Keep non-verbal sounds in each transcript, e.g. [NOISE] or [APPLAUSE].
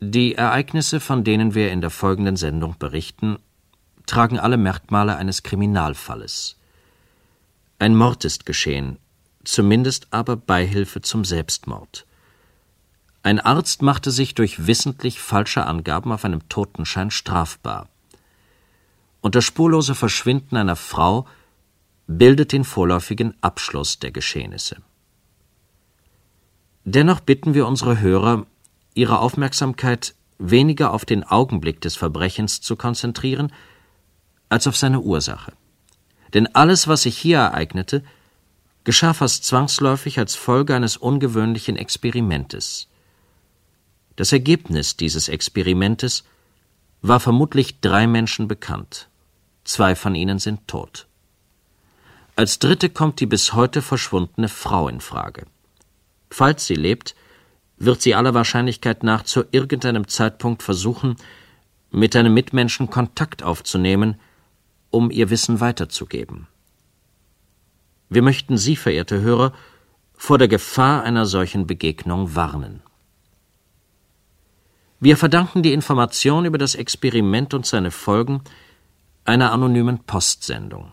Die Ereignisse, von denen wir in der folgenden Sendung berichten, tragen alle Merkmale eines Kriminalfalles. Ein Mord ist geschehen, zumindest aber Beihilfe zum Selbstmord. Ein Arzt machte sich durch wissentlich falsche Angaben auf einem Totenschein strafbar. Und das spurlose Verschwinden einer Frau bildet den vorläufigen Abschluss der Geschehnisse. Dennoch bitten wir unsere Hörer, ihre Aufmerksamkeit weniger auf den Augenblick des Verbrechens zu konzentrieren, als auf seine Ursache. Denn alles, was sich hier ereignete, geschah fast zwangsläufig als Folge eines ungewöhnlichen Experimentes. Das Ergebnis dieses Experimentes war vermutlich drei Menschen bekannt. Zwei von ihnen sind tot. Als dritte kommt die bis heute verschwundene Frau in Frage. Falls sie lebt, wird sie aller Wahrscheinlichkeit nach zu irgendeinem Zeitpunkt versuchen, mit einem Mitmenschen Kontakt aufzunehmen, um ihr Wissen weiterzugeben. Wir möchten Sie, verehrte Hörer, vor der Gefahr einer solchen Begegnung warnen. Wir verdanken die Information über das Experiment und seine Folgen einer anonymen Postsendung.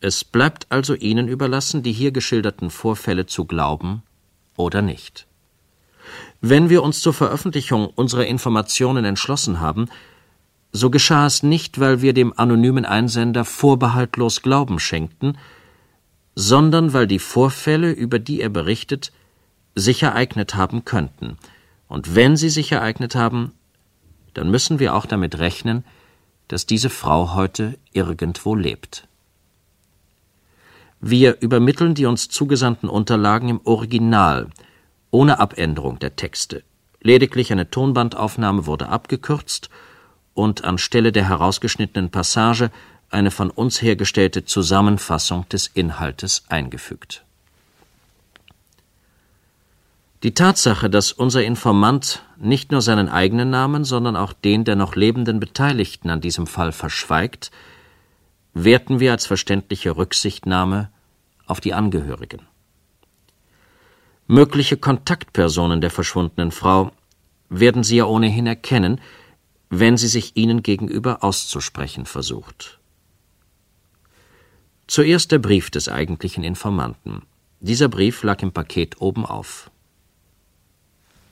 Es bleibt also Ihnen überlassen, die hier geschilderten Vorfälle zu glauben oder nicht. Wenn wir uns zur Veröffentlichung unserer Informationen entschlossen haben, so geschah es nicht, weil wir dem anonymen Einsender vorbehaltlos Glauben schenkten, sondern weil die Vorfälle, über die er berichtet, sich ereignet haben könnten. Und wenn sie sich ereignet haben, dann müssen wir auch damit rechnen, dass diese Frau heute irgendwo lebt. Wir übermitteln die uns zugesandten Unterlagen im Original, ohne Abänderung der Texte. Lediglich eine Tonbandaufnahme wurde abgekürzt und anstelle der herausgeschnittenen Passage eine von uns hergestellte Zusammenfassung des Inhaltes eingefügt. Die Tatsache, dass unser Informant nicht nur seinen eigenen Namen, sondern auch den der noch lebenden Beteiligten an diesem Fall verschweigt, werten wir als verständliche Rücksichtnahme auf die Angehörigen. Mögliche Kontaktpersonen der verschwundenen Frau werden Sie ja ohnehin erkennen, wenn sie sich ihnen gegenüber auszusprechen versucht. Zuerst der Brief des eigentlichen Informanten. Dieser Brief lag im Paket oben auf.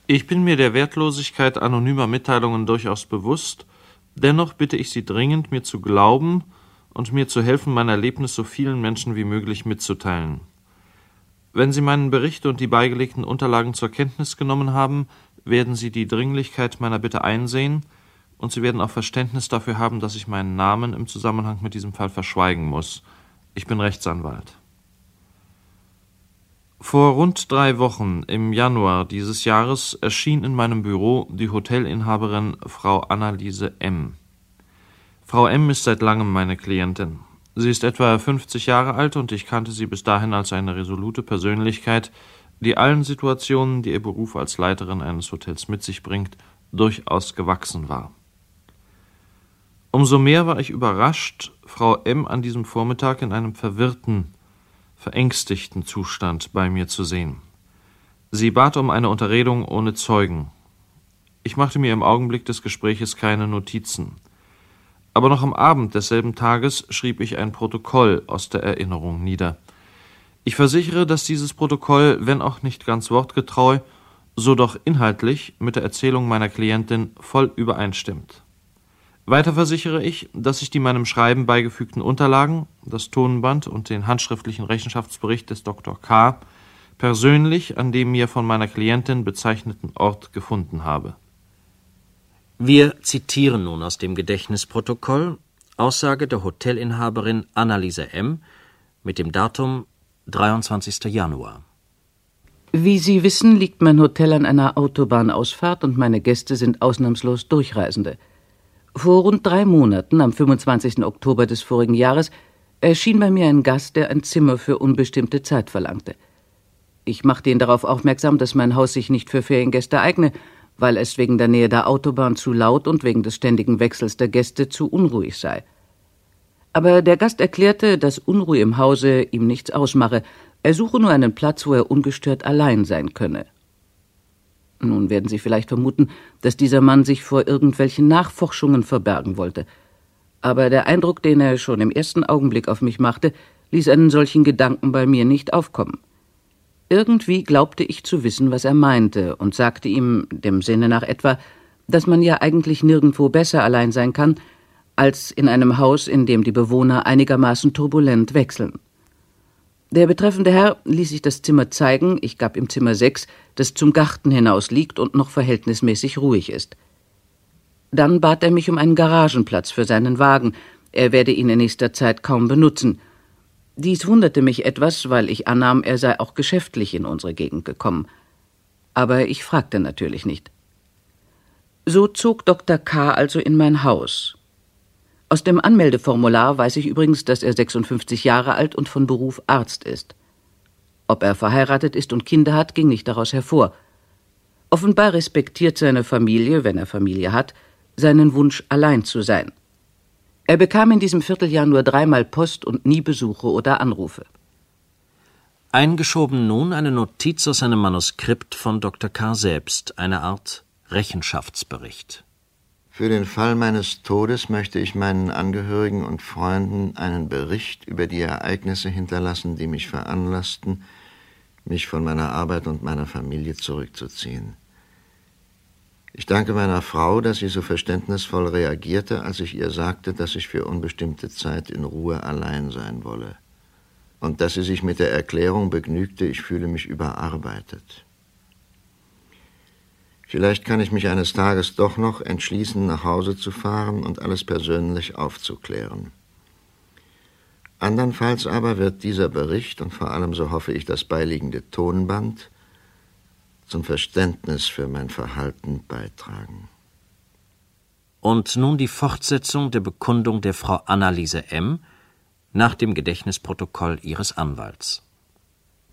Ich bin mir der Wertlosigkeit anonymer Mitteilungen durchaus bewusst, dennoch bitte ich Sie dringend, mir zu glauben und mir zu helfen, mein Erlebnis so vielen Menschen wie möglich mitzuteilen. Wenn Sie meinen Bericht und die beigelegten Unterlagen zur Kenntnis genommen haben, werden Sie die Dringlichkeit meiner Bitte einsehen und Sie werden auch Verständnis dafür haben, dass ich meinen Namen im Zusammenhang mit diesem Fall verschweigen muss. Ich bin Rechtsanwalt. Vor rund drei Wochen, im Januar dieses Jahres, erschien in meinem Büro die Hotelinhaberin Frau Anneliese M. Frau M. ist seit langem meine Klientin. Sie ist etwa 50 Jahre alt und ich kannte sie bis dahin als eine resolute Persönlichkeit, die allen Situationen, die ihr Beruf als Leiterin eines Hotels mit sich bringt, durchaus gewachsen war. Umso mehr war ich überrascht, Frau M. an diesem Vormittag in einem verwirrten, verängstigten Zustand bei mir zu sehen. Sie bat um eine Unterredung ohne Zeugen. Ich machte mir im Augenblick des Gespräches keine Notizen. Aber noch am Abend desselben Tages schrieb ich ein Protokoll aus der Erinnerung nieder. Ich versichere, dass dieses Protokoll, wenn auch nicht ganz wortgetreu, so doch inhaltlich mit der Erzählung meiner Klientin voll übereinstimmt. Weiter versichere ich, dass ich die meinem Schreiben beigefügten Unterlagen, das Tonband und den handschriftlichen Rechenschaftsbericht des Dr. K. persönlich an dem mir von meiner Klientin bezeichneten Ort gefunden habe. Wir zitieren nun aus dem Gedächtnisprotokoll Aussage der Hotelinhaberin Annalisa M. mit dem Datum 23. Januar. Wie Sie wissen, liegt mein Hotel an einer Autobahnausfahrt und meine Gäste sind ausnahmslos Durchreisende. Vor rund drei Monaten, am 25. Oktober des vorigen Jahres, erschien bei mir ein Gast, der ein Zimmer für unbestimmte Zeit verlangte. Ich machte ihn darauf aufmerksam, dass mein Haus sich nicht für Feriengäste eigne, weil es wegen der Nähe der Autobahn zu laut und wegen des ständigen Wechsels der Gäste zu unruhig sei. Aber der Gast erklärte, dass Unruhe im Hause ihm nichts ausmache, er suche nur einen Platz, wo er ungestört allein sein könne. Nun werden Sie vielleicht vermuten, dass dieser Mann sich vor irgendwelchen Nachforschungen verbergen wollte. Aber der Eindruck, den er schon im ersten Augenblick auf mich machte, ließ einen solchen Gedanken bei mir nicht aufkommen. Irgendwie glaubte ich zu wissen, was er meinte, und sagte ihm, dem Sinne nach etwa, dass man ja eigentlich nirgendwo besser allein sein kann, als in einem Haus, in dem die Bewohner einigermaßen turbulent wechseln. Der betreffende Herr ließ sich das Zimmer zeigen, ich gab ihm Zimmer sechs, das zum Garten hinaus liegt und noch verhältnismäßig ruhig ist. Dann bat er mich um einen Garagenplatz für seinen Wagen, er werde ihn in nächster Zeit kaum benutzen. Dies wunderte mich etwas, weil ich annahm, er sei auch geschäftlich in unsere Gegend gekommen. Aber ich fragte natürlich nicht. So zog Dr. K. also in mein Haus. Aus dem Anmeldeformular weiß ich übrigens, dass er 56 Jahre alt und von Beruf Arzt ist. Ob er verheiratet ist und Kinder hat, ging nicht daraus hervor. Offenbar respektiert seine Familie, wenn er Familie hat, seinen Wunsch, allein zu sein. Er bekam in diesem Vierteljahr nur dreimal Post und nie Besuche oder Anrufe. Eingeschoben nun eine Notiz aus einem Manuskript von Dr. K. selbst, eine Art Rechenschaftsbericht. Für den Fall meines Todes möchte ich meinen Angehörigen und Freunden einen Bericht über die Ereignisse hinterlassen, die mich veranlassten, mich von meiner Arbeit und meiner Familie zurückzuziehen. Ich danke meiner Frau, dass sie so verständnisvoll reagierte, als ich ihr sagte, dass ich für unbestimmte Zeit in Ruhe allein sein wolle. Und dass sie sich mit der Erklärung begnügte, ich fühle mich überarbeitet. Vielleicht kann ich mich eines Tages doch noch entschließen, nach Hause zu fahren und alles persönlich aufzuklären. Andernfalls aber wird dieser Bericht und vor allem, so hoffe ich, das beiliegende Tonband zum Verständnis für mein Verhalten beitragen. Und nun die Fortsetzung der Bekundung der Frau Anneliese M. nach dem Gedächtnisprotokoll ihres Anwalts.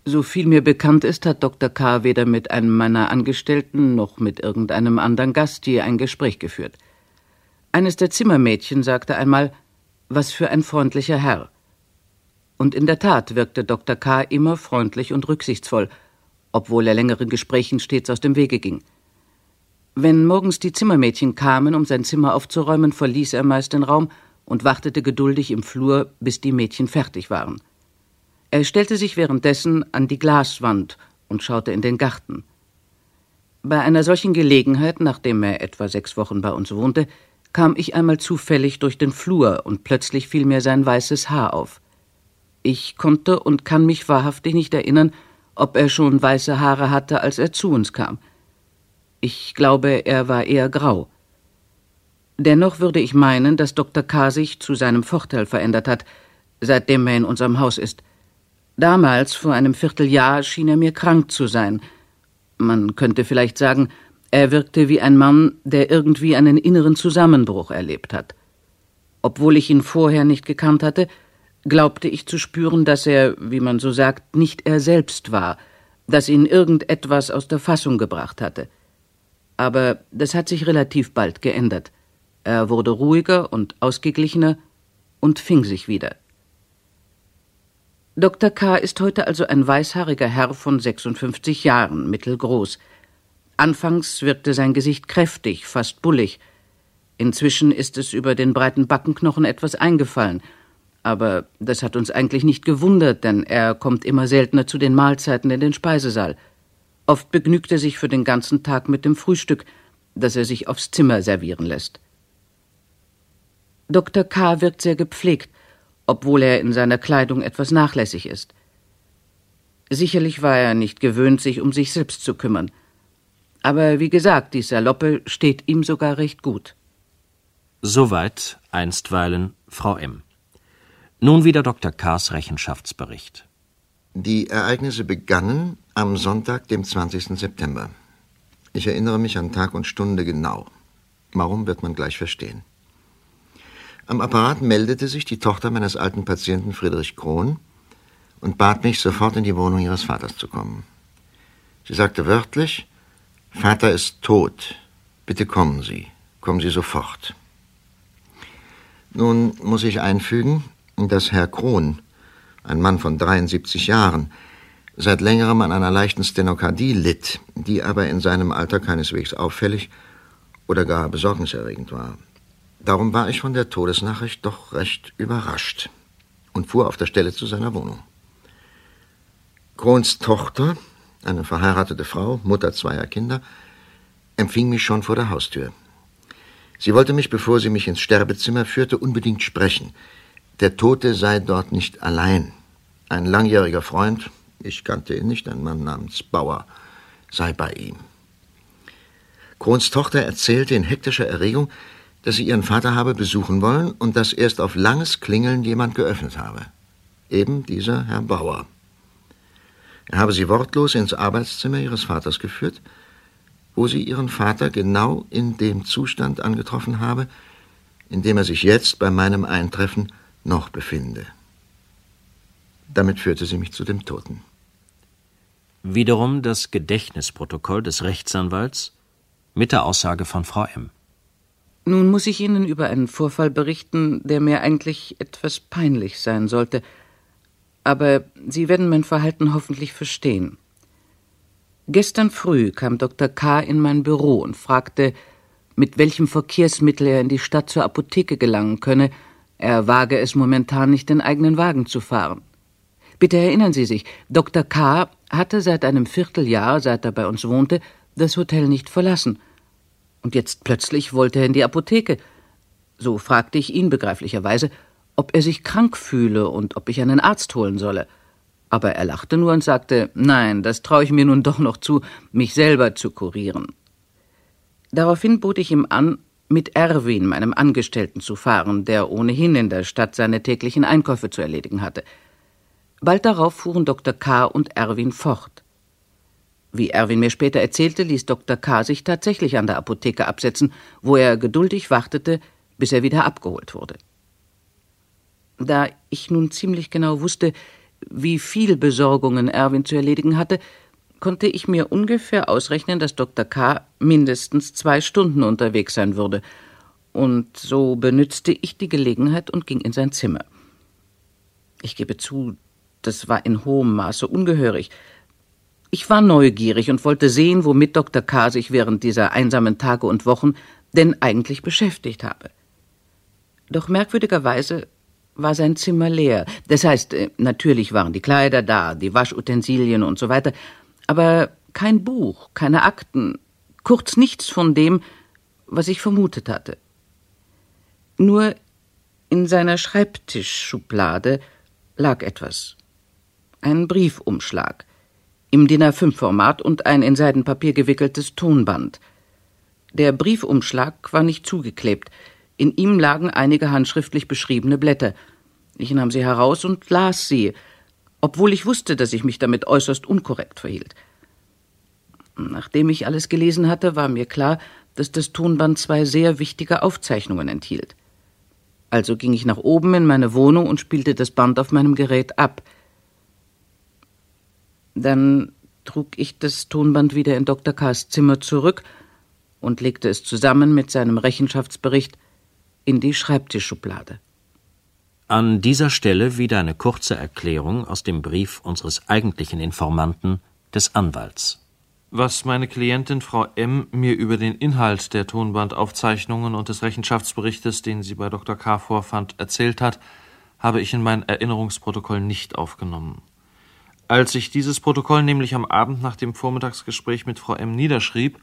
So viel mir bekannt ist, hat Dr. K. weder mit einem meiner Angestellten noch mit irgendeinem anderen Gast je ein Gespräch geführt. Eines der Zimmermädchen sagte einmal, was für ein freundlicher Herr. Und in der Tat wirkte Dr. K. immer freundlich und rücksichtsvoll, obwohl er längeren Gesprächen stets aus dem Wege ging. Wenn morgens die Zimmermädchen kamen, um sein Zimmer aufzuräumen, verließ er meist den Raum und wartete geduldig im Flur, bis die Mädchen fertig waren. Er stellte sich währenddessen an die Glaswand und schaute in den Garten. Bei einer solchen Gelegenheit, nachdem er etwa sechs Wochen bei uns wohnte, kam ich einmal zufällig durch den Flur und plötzlich fiel mir sein weißes Haar auf. Ich konnte und kann mich wahrhaftig nicht erinnern, ob er schon weiße Haare hatte, als er zu uns kam. Ich glaube, er war eher grau. Dennoch würde ich meinen, dass Dr. K. sich zu seinem Vorteil verändert hat, seitdem er in unserem Haus ist. Damals, vor einem Vierteljahr, schien er mir krank zu sein. Man könnte vielleicht sagen, er wirkte wie ein Mann, der irgendwie einen inneren Zusammenbruch erlebt hat. Obwohl ich ihn vorher nicht gekannt hatte, glaubte ich zu spüren, dass er, wie man so sagt, nicht er selbst war, dass ihn irgendetwas aus der Fassung gebracht hatte. Aber das hat sich relativ bald geändert. Er wurde ruhiger und ausgeglichener und fing sich wieder. Dr. K. ist heute also ein weißhaariger Herr von 56 Jahren, mittelgroß. Anfangs wirkte sein Gesicht kräftig, fast bullig. Inzwischen ist es über den breiten Backenknochen etwas eingefallen – aber das hat uns eigentlich nicht gewundert, denn er kommt immer seltener zu den Mahlzeiten in den Speisesaal. Oft begnügt er sich für den ganzen Tag mit dem Frühstück, das er sich aufs Zimmer servieren lässt. Dr. K. wirkt sehr gepflegt, obwohl er in seiner Kleidung etwas nachlässig ist. Sicherlich war er nicht gewöhnt, sich um sich selbst zu kümmern. Aber wie gesagt, die Saloppe steht ihm sogar recht gut. Soweit einstweilen Frau M. Nun wieder Dr. K.'s Rechenschaftsbericht. Die Ereignisse begannen am Sonntag, dem 20. September. Ich erinnere mich an Tag und Stunde genau. Warum wird man gleich verstehen. Am Apparat meldete sich die Tochter meines alten Patienten Friedrich Krohn und bat mich, sofort in die Wohnung ihres Vaters zu kommen. Sie sagte wörtlich, Vater ist tot. Bitte kommen Sie. Kommen Sie sofort. Nun muss ich einfügen, dass Herr Krohn, ein Mann von 73 Jahren, seit längerem an einer leichten Stenokardie litt, die aber in seinem Alter keineswegs auffällig oder gar besorgniserregend war. Darum war ich von der Todesnachricht doch recht überrascht und fuhr auf der Stelle zu seiner Wohnung. Krons Tochter, eine verheiratete Frau, Mutter zweier Kinder, empfing mich schon vor der Haustür. Sie wollte mich, bevor sie mich ins Sterbezimmer führte, unbedingt sprechen. Der Tote sei dort nicht allein. Ein langjähriger Freund, ich kannte ihn nicht, ein Mann namens Bauer, sei bei ihm. Krons Tochter erzählte in hektischer Erregung, dass sie ihren Vater habe besuchen wollen und dass erst auf langes Klingeln jemand geöffnet habe. Eben dieser Herr Bauer. Er habe sie wortlos ins Arbeitszimmer ihres Vaters geführt, wo sie ihren Vater genau in dem Zustand angetroffen habe, in dem er sich jetzt bei meinem Eintreffen noch befinde. Damit führte sie mich zu dem Toten. Wiederum das Gedächtnisprotokoll des Rechtsanwalts mit der Aussage von Frau M. Nun muss ich Ihnen über einen Vorfall berichten, der mir eigentlich etwas peinlich sein sollte. Aber Sie werden mein Verhalten hoffentlich verstehen. Gestern früh kam Dr. K. in mein Büro und fragte, mit welchem Verkehrsmittel er in die Stadt zur Apotheke gelangen könne. Er wage es momentan nicht, den eigenen Wagen zu fahren. Bitte erinnern Sie sich, Dr. K. hatte seit einem Vierteljahr, seit er bei uns wohnte, das Hotel nicht verlassen. Und jetzt plötzlich wollte er in die Apotheke. So fragte ich ihn begreiflicherweise, ob er sich krank fühle und ob ich einen Arzt holen solle aber er lachte nur und sagte, nein, das traue ich mir nun doch noch zu, mich selber zu kurieren. Daraufhin bot ich ihm an, mit Erwin, meinem Angestellten, zu fahren, der ohnehin in der Stadt seine täglichen Einkäufe zu erledigen hatte. Bald darauf fuhren Dr. K. und Erwin fort. Wie Erwin mir später erzählte, ließ Dr. K. sich tatsächlich an der Apotheke absetzen, wo er geduldig wartete, bis er wieder abgeholt wurde. Da ich nun ziemlich genau wusste, wie viel Besorgungen Erwin zu erledigen hatte, konnte ich mir ungefähr ausrechnen, dass Dr. K. mindestens zwei Stunden unterwegs sein würde. Und so benützte ich die Gelegenheit und ging in sein Zimmer. Ich gebe zu, das war in hohem Maße ungehörig. Ich war neugierig und wollte sehen, womit Dr. K. sich während dieser einsamen Tage und Wochen denn eigentlich beschäftigt habe. Doch merkwürdigerweise war sein Zimmer leer. Das heißt, äh, natürlich waren die Kleider da, die Waschutensilien und so weiter, aber kein Buch, keine Akten, kurz nichts von dem, was ich vermutet hatte. Nur in seiner Schreibtischschublade lag etwas. Ein Briefumschlag im DIN A5-Format und ein in Seidenpapier gewickeltes Tonband. Der Briefumschlag war nicht zugeklebt, in ihm lagen einige handschriftlich beschriebene Blätter. Ich nahm sie heraus und las sie, obwohl ich wusste, dass ich mich damit äußerst unkorrekt verhielt. Nachdem ich alles gelesen hatte, war mir klar, dass das Tonband zwei sehr wichtige Aufzeichnungen enthielt. Also ging ich nach oben in meine Wohnung und spielte das Band auf meinem Gerät ab. Dann trug ich das Tonband wieder in Dr. K.'s Zimmer zurück und legte es zusammen mit seinem Rechenschaftsbericht in die Schreibtischschublade. An dieser Stelle wieder eine kurze Erklärung aus dem Brief unseres eigentlichen Informanten, des Anwalts. Was meine Klientin Frau M. mir über den Inhalt der Tonbandaufzeichnungen und des Rechenschaftsberichtes, den sie bei Dr. K. vorfand, erzählt hat, habe ich in mein Erinnerungsprotokoll nicht aufgenommen. Als ich dieses Protokoll nämlich am Abend nach dem Vormittagsgespräch mit Frau M. niederschrieb,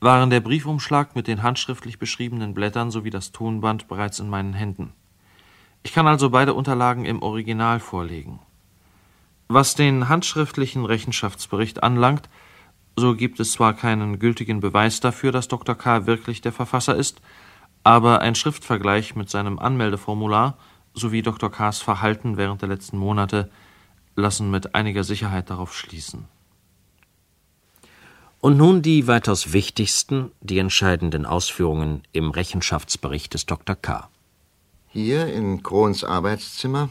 waren der Briefumschlag mit den handschriftlich beschriebenen Blättern sowie das Tonband bereits in meinen Händen. Ich kann also beide Unterlagen im Original vorlegen. Was den handschriftlichen Rechenschaftsbericht anlangt, so gibt es zwar keinen gültigen Beweis dafür, dass Dr. K. wirklich der Verfasser ist, aber ein Schriftvergleich mit seinem Anmeldeformular sowie Dr. K.s Verhalten während der letzten Monate lassen mit einiger Sicherheit darauf schließen. Und nun die weitaus wichtigsten, die entscheidenden Ausführungen im Rechenschaftsbericht des Dr. K. Hier in Krons Arbeitszimmer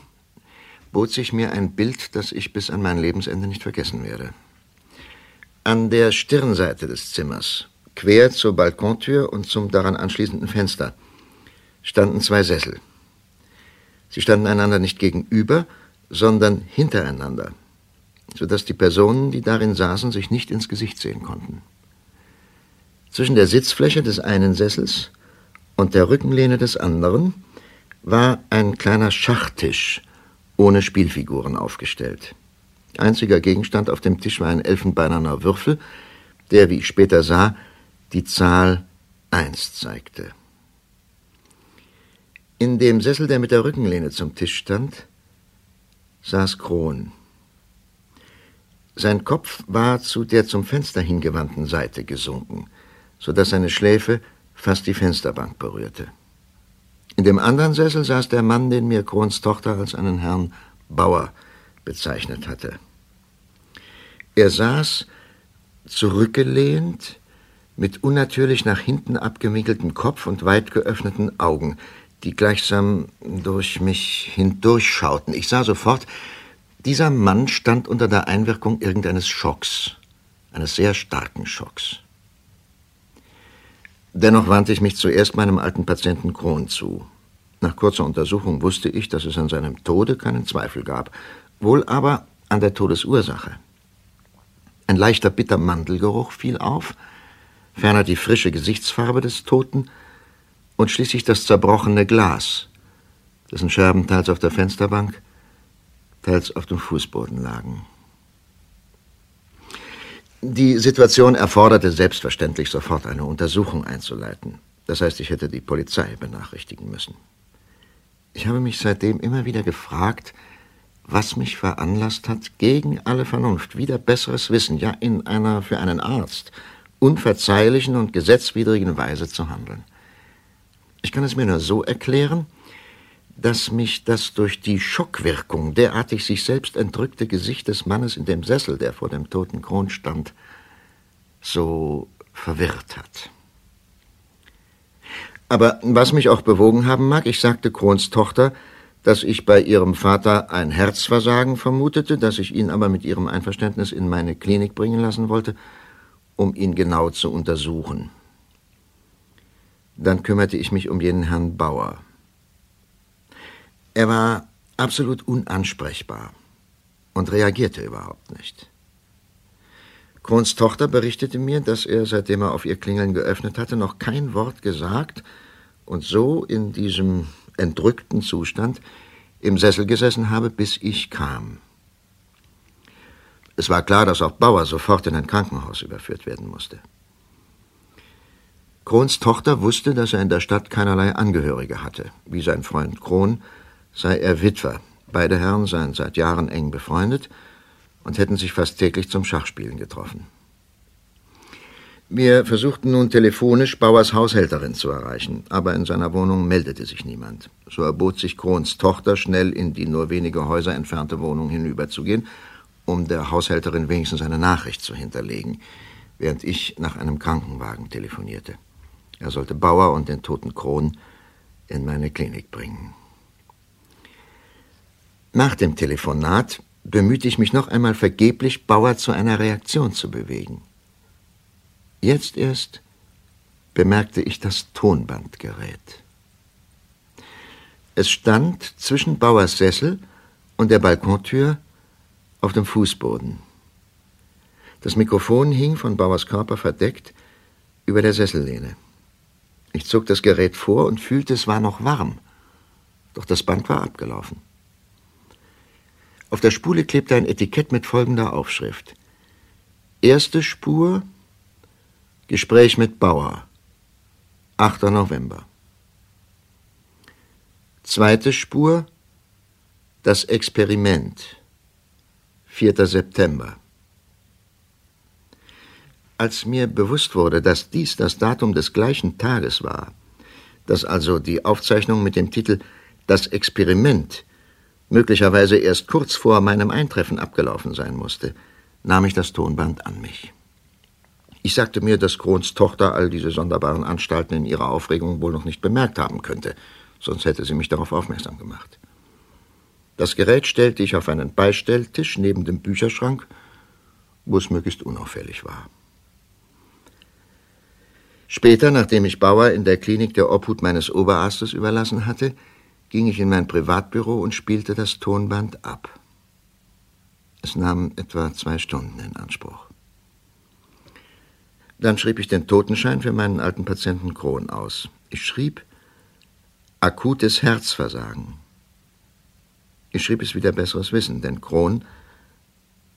bot sich mir ein Bild, das ich bis an mein Lebensende nicht vergessen werde. An der Stirnseite des Zimmers, quer zur Balkontür und zum daran anschließenden Fenster, standen zwei Sessel. Sie standen einander nicht gegenüber, sondern hintereinander. sodass die Personen, die darin saßen, sich nicht ins Gesicht sehen konnten. Zwischen der Sitzfläche des einen Sessels und der Rückenlehne des anderen war ein kleiner Schachtisch ohne Spielfiguren aufgestellt. Einziger Gegenstand auf dem Tisch war ein elfenbeinerner Würfel, der, wie ich später sah, die Zahl 1 zeigte. In dem Sessel, der mit der Rückenlehne zum Tisch stand, saß Kron. Sein Kopf war zu der zum Fenster hingewandten Seite gesunken, so dass seine Schläfe fast die Fensterbank berührte. In dem anderen Sessel saß der Mann, den mir Krons Tochter als einen Herrn Bauer bezeichnet hatte. Er saß zurückgelehnt, mit unnatürlich nach hinten abgewinkeltem Kopf und weit geöffneten Augen, die gleichsam durch mich hindurchschauten. Ich sah sofort, dieser Mann stand unter der Einwirkung irgendeines Schocks, eines sehr starken Schocks. Dennoch wandte ich mich zuerst meinem alten Patienten Kron zu. Nach kurzer Untersuchung wusste ich, dass es an seinem Tode keinen Zweifel gab, wohl aber an der Todesursache. Ein leichter bitter Mandelgeruch fiel auf, ferner die frische Gesichtsfarbe des Toten und schließlich das zerbrochene Glas, dessen Scherben teils auf der Fensterbank, teils auf dem Fußboden lagen. Die Situation erforderte selbstverständlich sofort eine Untersuchung einzuleiten. Das heißt, ich hätte die Polizei benachrichtigen müssen. Ich habe mich seitdem immer wieder gefragt, was mich veranlasst hat, gegen alle Vernunft, wieder besseres Wissen, ja in einer für einen Arzt unverzeihlichen und gesetzwidrigen Weise zu handeln. Ich kann es mir nur so erklären, dass mich das durch die Schockwirkung derartig sich selbst entrückte Gesicht des Mannes in dem Sessel, der vor dem toten Kron stand, so verwirrt hat. Aber was mich auch bewogen haben mag, ich sagte Krons Tochter, dass ich bei ihrem Vater ein Herzversagen vermutete, dass ich ihn aber mit ihrem Einverständnis in meine Klinik bringen lassen wollte, um ihn genau zu untersuchen. Dann kümmerte ich mich um jenen Herrn Bauer. Er war absolut unansprechbar und reagierte überhaupt nicht. Krons Tochter berichtete mir, dass er, seitdem er auf ihr Klingeln geöffnet hatte, noch kein Wort gesagt und so in diesem entrückten Zustand im Sessel gesessen habe, bis ich kam. Es war klar, dass auch Bauer sofort in ein Krankenhaus überführt werden musste. Krons Tochter wusste, dass er in der Stadt keinerlei Angehörige hatte. Wie sein Freund Kron sei er Witwer. Beide Herren seien seit Jahren eng befreundet und hätten sich fast täglich zum Schachspielen getroffen. Wir versuchten nun telefonisch Bauers Haushälterin zu erreichen, aber in seiner Wohnung meldete sich niemand. So erbot sich Krons Tochter, schnell in die nur wenige Häuser entfernte Wohnung hinüberzugehen, um der Haushälterin wenigstens eine Nachricht zu hinterlegen, während ich nach einem Krankenwagen telefonierte. Er sollte Bauer und den toten Kron in meine Klinik bringen. Nach dem Telefonat bemühte ich mich noch einmal vergeblich, Bauer zu einer Reaktion zu bewegen. Jetzt erst bemerkte ich das Tonbandgerät. Es stand zwischen Bauers Sessel und der Balkontür auf dem Fußboden. Das Mikrofon hing von Bauers Körper verdeckt über der Sessellehne. Ich zog das Gerät vor und fühlte, es war noch warm, doch das Band war abgelaufen. Auf der Spule klebte ein Etikett mit folgender Aufschrift. Erste Spur Gespräch mit Bauer 8. November. Zweite Spur Das Experiment 4. September. Als mir bewusst wurde, dass dies das Datum des gleichen Tages war, dass also die Aufzeichnung mit dem Titel Das Experiment möglicherweise erst kurz vor meinem Eintreffen abgelaufen sein musste, nahm ich das Tonband an mich. Ich sagte mir, dass Krons Tochter all diese sonderbaren Anstalten in ihrer Aufregung wohl noch nicht bemerkt haben könnte, sonst hätte sie mich darauf aufmerksam gemacht. Das Gerät stellte ich auf einen Beistelltisch neben dem Bücherschrank, wo es möglichst unauffällig war. Später, nachdem ich Bauer in der Klinik der Obhut meines Oberarztes überlassen hatte, ging ich in mein Privatbüro und spielte das Tonband ab. Es nahm etwa zwei Stunden in Anspruch. Dann schrieb ich den Totenschein für meinen alten Patienten Kron aus. Ich schrieb akutes Herzversagen. Ich schrieb es wieder besseres Wissen, denn Kron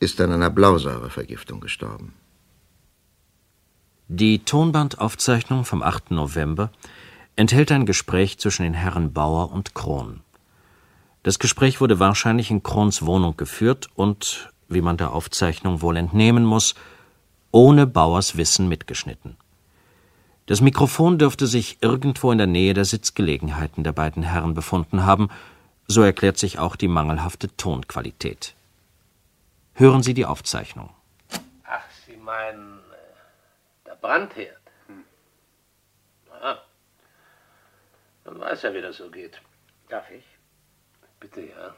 ist an einer Blausäurevergiftung gestorben. Die Tonbandaufzeichnung vom 8. November enthält ein Gespräch zwischen den Herren Bauer und Kron. Das Gespräch wurde wahrscheinlich in Krons Wohnung geführt und, wie man der Aufzeichnung wohl entnehmen muss, ohne Bauers Wissen mitgeschnitten. Das Mikrofon dürfte sich irgendwo in der Nähe der Sitzgelegenheiten der beiden Herren befunden haben, so erklärt sich auch die mangelhafte Tonqualität. Hören Sie die Aufzeichnung. Ach, Sie meinen äh, der Brandherd? Hm. Man weiß ja, wie das so geht. Darf ich? Bitte, ja.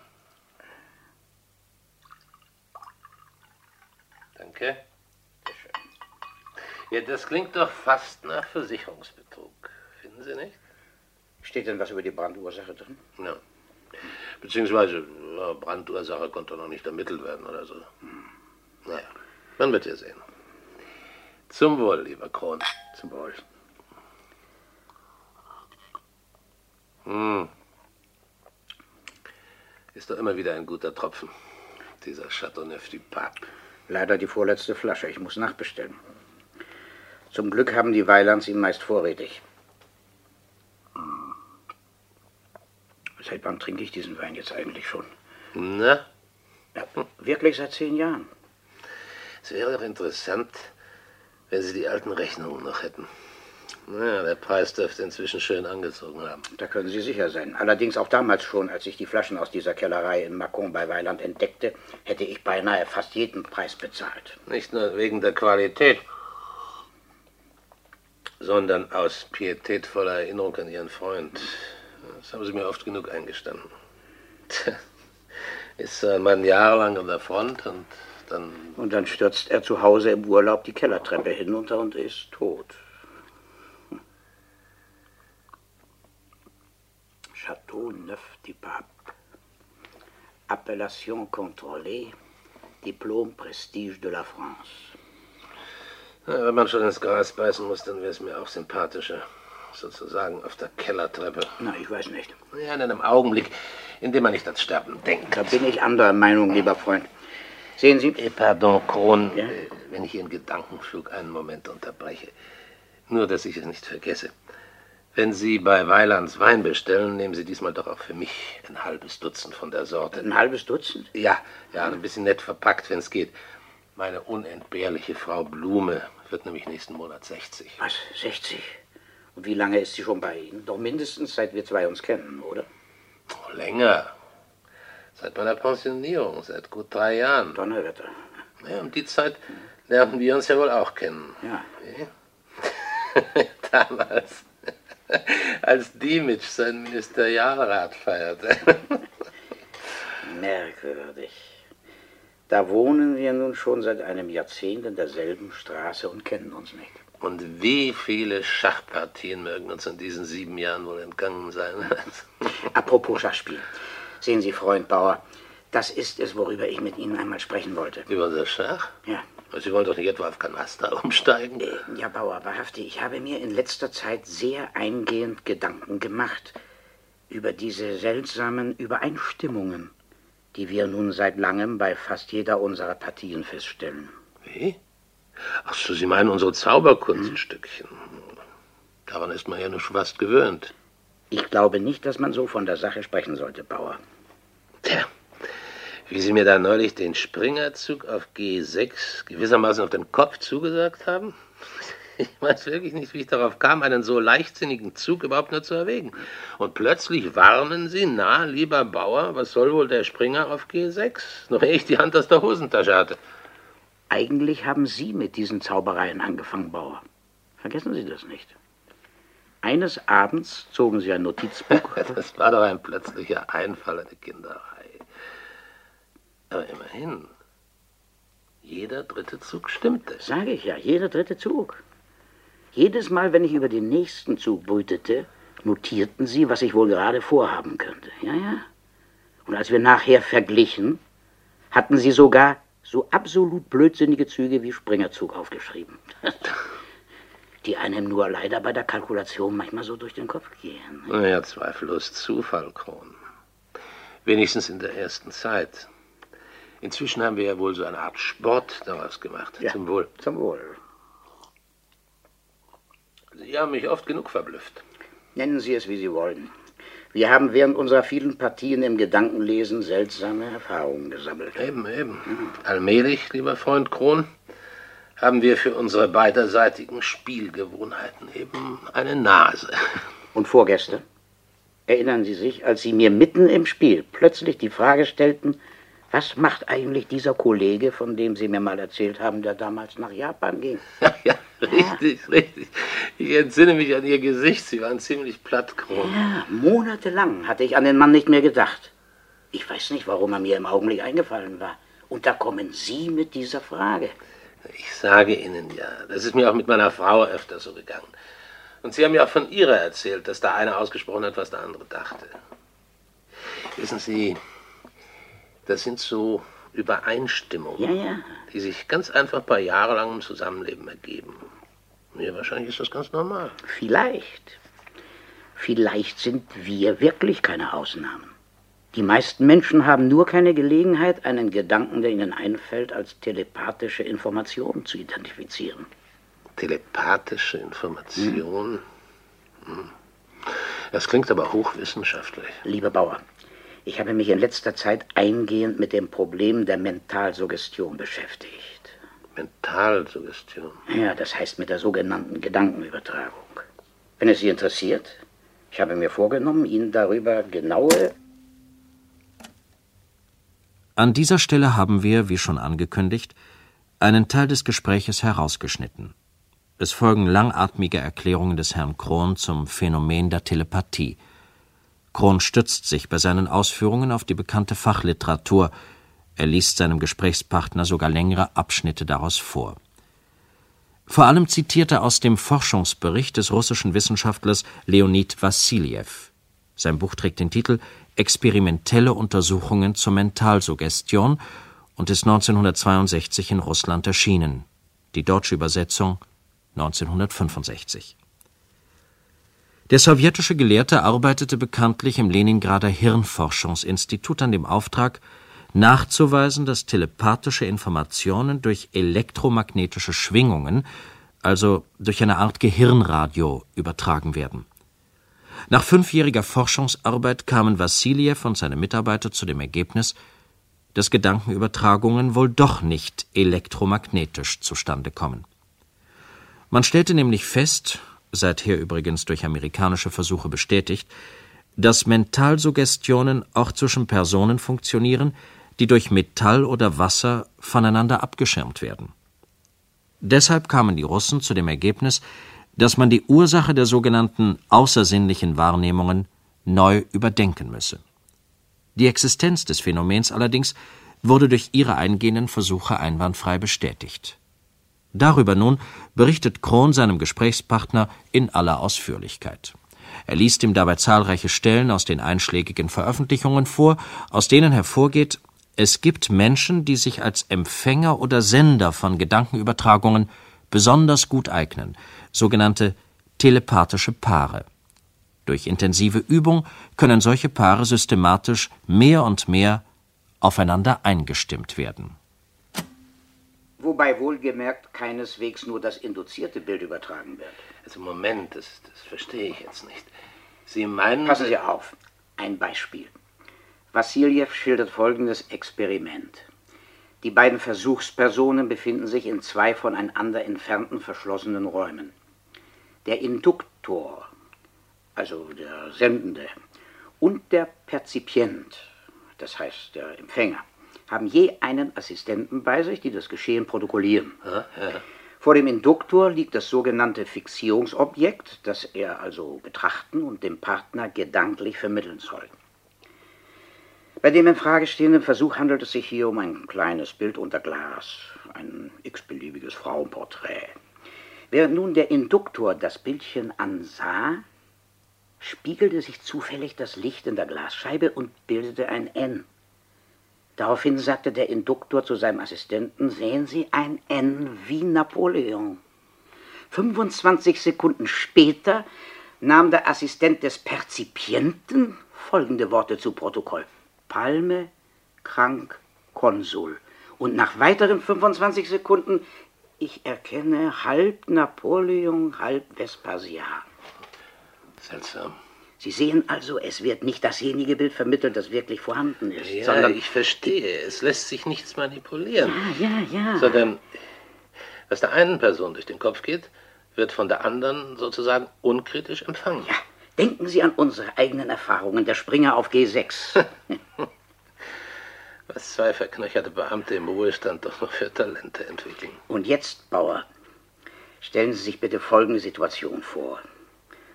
Danke. Ja, das klingt doch fast nach Versicherungsbetrug. Finden Sie nicht? Steht denn was über die Brandursache drin? Ja. Beziehungsweise, ja, Brandursache konnte noch nicht ermittelt werden oder so. Hm. Naja, man wird ja sehen. Zum Wohl, lieber Kron. Zum Wohl. Hm. Ist doch immer wieder ein guter Tropfen. Dieser Chateauneuf du Pape. Leider die vorletzte Flasche. Ich muss nachbestellen. Zum Glück haben die Weilands ihn meist vorrätig. Hm. Seit wann trinke ich diesen Wein jetzt eigentlich schon? Na? Ja, wirklich seit zehn Jahren. Es wäre doch interessant, wenn Sie die alten Rechnungen noch hätten. Naja, der Preis dürfte inzwischen schön angezogen haben. Da können Sie sicher sein. Allerdings auch damals schon, als ich die Flaschen aus dieser Kellerei in Macon bei Weiland entdeckte, hätte ich beinahe fast jeden Preis bezahlt. Nicht nur wegen der Qualität, sondern aus pietätvoller Erinnerung an Ihren Freund. Das haben Sie mir oft genug eingestanden. Tja, ist ein Mann jahrelang an der Front und dann. Und dann stürzt er zu Hause im Urlaub die Kellertreppe hinunter und ist tot. Château Neuf du Pape. Appellation contrôlée. Diplôme Prestige de la France. Ja, wenn man schon ins Gras beißen muss, dann wäre es mir auch sympathischer. Sozusagen auf der Kellertreppe. Na, ich weiß nicht. Ja, in einem Augenblick, in dem man nicht ans Sterben denkt. Da bin ich anderer Meinung, lieber Freund. Sehen Sie. Eh, pardon, Kron, Ja? äh, wenn ich Ihren Gedankenflug einen Moment unterbreche. Nur, dass ich es nicht vergesse. Wenn Sie bei Weilands Wein bestellen, nehmen Sie diesmal doch auch für mich ein halbes Dutzend von der Sorte. Ein halbes Dutzend? Ja, ja, ein bisschen nett verpackt, wenn es geht. Meine unentbehrliche Frau Blume wird nämlich nächsten Monat 60. Was? 60? Und wie lange ist sie schon bei Ihnen? Doch mindestens seit wir zwei uns kennen, oder? Oh, länger. Seit meiner Pensionierung, seit gut drei Jahren. Donnerwetter. Ja, um die Zeit lernten wir uns ja wohl auch kennen. Ja. [LAUGHS] Damals, [LAUGHS] als Dimitsch sein Ministerialrat feierte. [LAUGHS] Merkwürdig. Da wohnen wir nun schon seit einem Jahrzehnt in derselben Straße und kennen uns nicht. Und wie viele Schachpartien mögen uns in diesen sieben Jahren wohl entgangen sein? [LAUGHS] Apropos Schachspiel. Sehen Sie, Freund Bauer, das ist es, worüber ich mit Ihnen einmal sprechen wollte. Über das Schach? Ja. Sie wollen doch nicht etwa auf Kanasta umsteigen? Ja, Bauer, wahrhaftig, ich habe mir in letzter Zeit sehr eingehend Gedanken gemacht über diese seltsamen Übereinstimmungen, die wir nun seit langem bei fast jeder unserer Partien feststellen. Wie? Ach so, Sie meinen unsere Zauberkunststückchen. Daran ist man ja nur schon fast gewöhnt. Ich glaube nicht, dass man so von der Sache sprechen sollte, Bauer. Tja, wie Sie mir da neulich den Springerzug auf G6 gewissermaßen auf den Kopf zugesagt haben? [LAUGHS] Ich weiß wirklich nicht, wie ich darauf kam, einen so leichtsinnigen Zug überhaupt nur zu erwägen. Und plötzlich warnen Sie, na, lieber Bauer, was soll wohl der Springer auf G6? Noch ehe ich die Hand aus der Hosentasche hatte. Eigentlich haben Sie mit diesen Zaubereien angefangen, Bauer. Vergessen Sie das nicht. Eines Abends zogen Sie ein Notizbuch. [LAUGHS] Das war doch ein plötzlicher Einfall, eine Kinderei. Aber immerhin, jeder dritte Zug stimmte. Sage ich ja, jeder dritte Zug. Jedes Mal, wenn ich über den nächsten Zug brütete, notierten Sie, was ich wohl gerade vorhaben könnte. Ja, ja. Und als wir nachher verglichen, hatten Sie sogar so absolut blödsinnige Züge wie Springerzug aufgeschrieben. [LAUGHS] Die einem nur leider bei der Kalkulation manchmal so durch den Kopf gehen. Naja, zweifellos Zufall, Kron. Wenigstens in der ersten Zeit. Inzwischen haben wir ja wohl so eine Art Sport daraus gemacht. Ja, Zum Wohl. Zum Wohl. Sie haben mich oft genug verblüfft. Nennen Sie es, wie Sie wollen. Wir haben während unserer vielen Partien im Gedankenlesen seltsame Erfahrungen gesammelt. Eben, eben. Allmählich, lieber Freund Kron, haben wir für unsere beiderseitigen Spielgewohnheiten eben eine Nase. Und vorgestern? Erinnern Sie sich, als Sie mir mitten im Spiel plötzlich die Frage stellten, was macht eigentlich dieser Kollege, von dem Sie mir mal erzählt haben, der damals nach Japan ging? [LAUGHS] Ja, ja, richtig, richtig. Ich entsinne mich an Ihr Gesicht. Sie waren ziemlich platt, Kron. Ja, monatelang hatte ich an den Mann nicht mehr gedacht. Ich weiß nicht, warum er mir im Augenblick eingefallen war. Und da kommen Sie mit dieser Frage. Ich sage Ihnen ja, das ist mir auch mit meiner Frau öfter so gegangen. Und Sie haben mir auch von Ihrer erzählt, dass der eine ausgesprochen hat, was der andere dachte. Wissen Sie, das sind so Übereinstimmungen, Ja, ja. die sich ganz einfach bei jahrelangem Zusammenleben ergeben. Mir wahrscheinlich ist das ganz normal. Vielleicht. Vielleicht sind wir wirklich keine Ausnahmen. Die meisten Menschen haben nur keine Gelegenheit, einen Gedanken, der ihnen einfällt, als telepathische Information zu identifizieren. Telepathische Information. Hm. Das klingt aber hochwissenschaftlich. Lieber Bauer, ich habe mich in letzter Zeit eingehend mit dem Problem der Mentalsuggestion beschäftigt. Mentalsuggestion. Ja, das heißt mit der sogenannten Gedankenübertragung. Wenn es Sie interessiert, ich habe mir vorgenommen, Ihnen darüber genaue An dieser Stelle haben wir, wie schon angekündigt, einen Teil des Gespräches herausgeschnitten. Es folgen langatmige Erklärungen des Herrn Krohn zum Phänomen der Telepathie. Krohn stützt sich bei seinen Ausführungen auf die bekannte Fachliteratur. Er liest seinem Gesprächspartner sogar längere Abschnitte daraus vor. Vor allem zitiert er aus dem Forschungsbericht des russischen Wissenschaftlers Leonid Wassiljew. Sein Buch trägt den Titel Experimentelle Untersuchungen zur Mentalsuggestion und ist 1962 in Russland erschienen. Die deutsche Übersetzung 1965. Der sowjetische Gelehrte arbeitete bekanntlich im Leningrader Hirnforschungsinstitut an dem Auftrag, nachzuweisen, dass telepathische Informationen durch elektromagnetische Schwingungen, also durch eine Art Gehirnradio, übertragen werden. Nach fünfjähriger Forschungsarbeit kamen Wassiljew und seine Mitarbeiter zu dem Ergebnis, dass Gedankenübertragungen wohl doch nicht elektromagnetisch zustande kommen. Man stellte nämlich fest, seither übrigens durch amerikanische Versuche bestätigt, dass Mentalsuggestionen auch zwischen Personen funktionieren, die durch Metall oder Wasser voneinander abgeschirmt werden. Deshalb kamen die Russen zu dem Ergebnis, dass man die Ursache der sogenannten außersinnlichen Wahrnehmungen neu überdenken müsse. Die Existenz des Phänomens allerdings wurde durch ihre eingehenden Versuche einwandfrei bestätigt. Darüber nun berichtet Krohn seinem Gesprächspartner in aller Ausführlichkeit. Er liest ihm dabei zahlreiche Stellen aus den einschlägigen Veröffentlichungen vor, aus denen hervorgeht, es gibt Menschen, die sich als Empfänger oder Sender von Gedankenübertragungen besonders gut eignen, sogenannte telepathische Paare. Durch intensive Übung können solche Paare systematisch mehr und mehr aufeinander eingestimmt werden. Wobei wohlgemerkt keineswegs nur das induzierte Bild übertragen wird. Also Moment, das, das verstehe ich jetzt nicht. Sie meinen... Passen Sie auf. Ein Beispiel. Wassiljew schildert folgendes Experiment. Die beiden Versuchspersonen befinden sich in zwei voneinander entfernten verschlossenen Räumen. Der Induktor, also der Sendende, und der Perzipient, das heißt der Empfänger, haben je einen Assistenten bei sich, die das Geschehen protokollieren. Vor dem Induktor liegt das sogenannte Fixierungsobjekt, das er also betrachten und dem Partner gedanklich vermitteln soll. Bei dem in Frage stehenden Versuch handelt es sich hier um ein kleines Bild unter Glas, ein x-beliebiges Frauenporträt. Während nun der Induktor das Bildchen ansah, spiegelte sich zufällig das Licht in der Glasscheibe und bildete ein N. Daraufhin sagte der Induktor zu seinem Assistenten, sehen Sie ein N wie Napoleon. 25 Sekunden später nahm der Assistent des Perzipienten folgende Worte zu Protokoll. Palme, krank, Konsul. Und nach weiteren 25 Sekunden, ich erkenne halb Napoleon, halb Vespasian. Seltsam. Sie sehen also, es wird nicht dasjenige Bild vermittelt, das wirklich vorhanden ist, Ja, sondern ich verstehe. Es lässt sich nichts manipulieren. Ja, ja, ja. Sondern, was der einen Person durch den Kopf geht, wird von der anderen sozusagen unkritisch empfangen. Ja, denken Sie an unsere eigenen Erfahrungen, der Springer auf G6. [LAUGHS] Was zwei verknöcherte Beamte im Ruhestand doch noch für Talente entwickeln. Und jetzt, Bauer, stellen Sie sich bitte folgende Situation vor.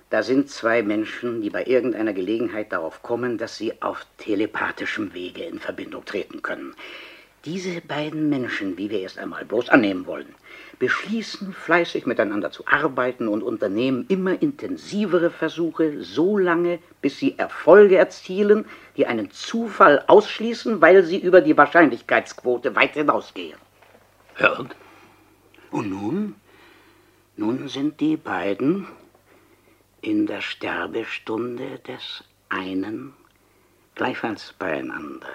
Da sind zwei Menschen, die bei irgendeiner Gelegenheit darauf kommen, dass sie auf telepathischem Wege in Verbindung treten können. Diese beiden Menschen, wie wir erst einmal bloß annehmen wollen, beschließen fleißig miteinander zu arbeiten und unternehmen immer intensivere Versuche, so lange, bis sie Erfolge erzielen, die einen Zufall ausschließen, weil sie über die Wahrscheinlichkeitsquote weit hinausgehen. Und? Und nun? Nun sind die beiden in der Sterbestunde des einen gleichfalls beieinander.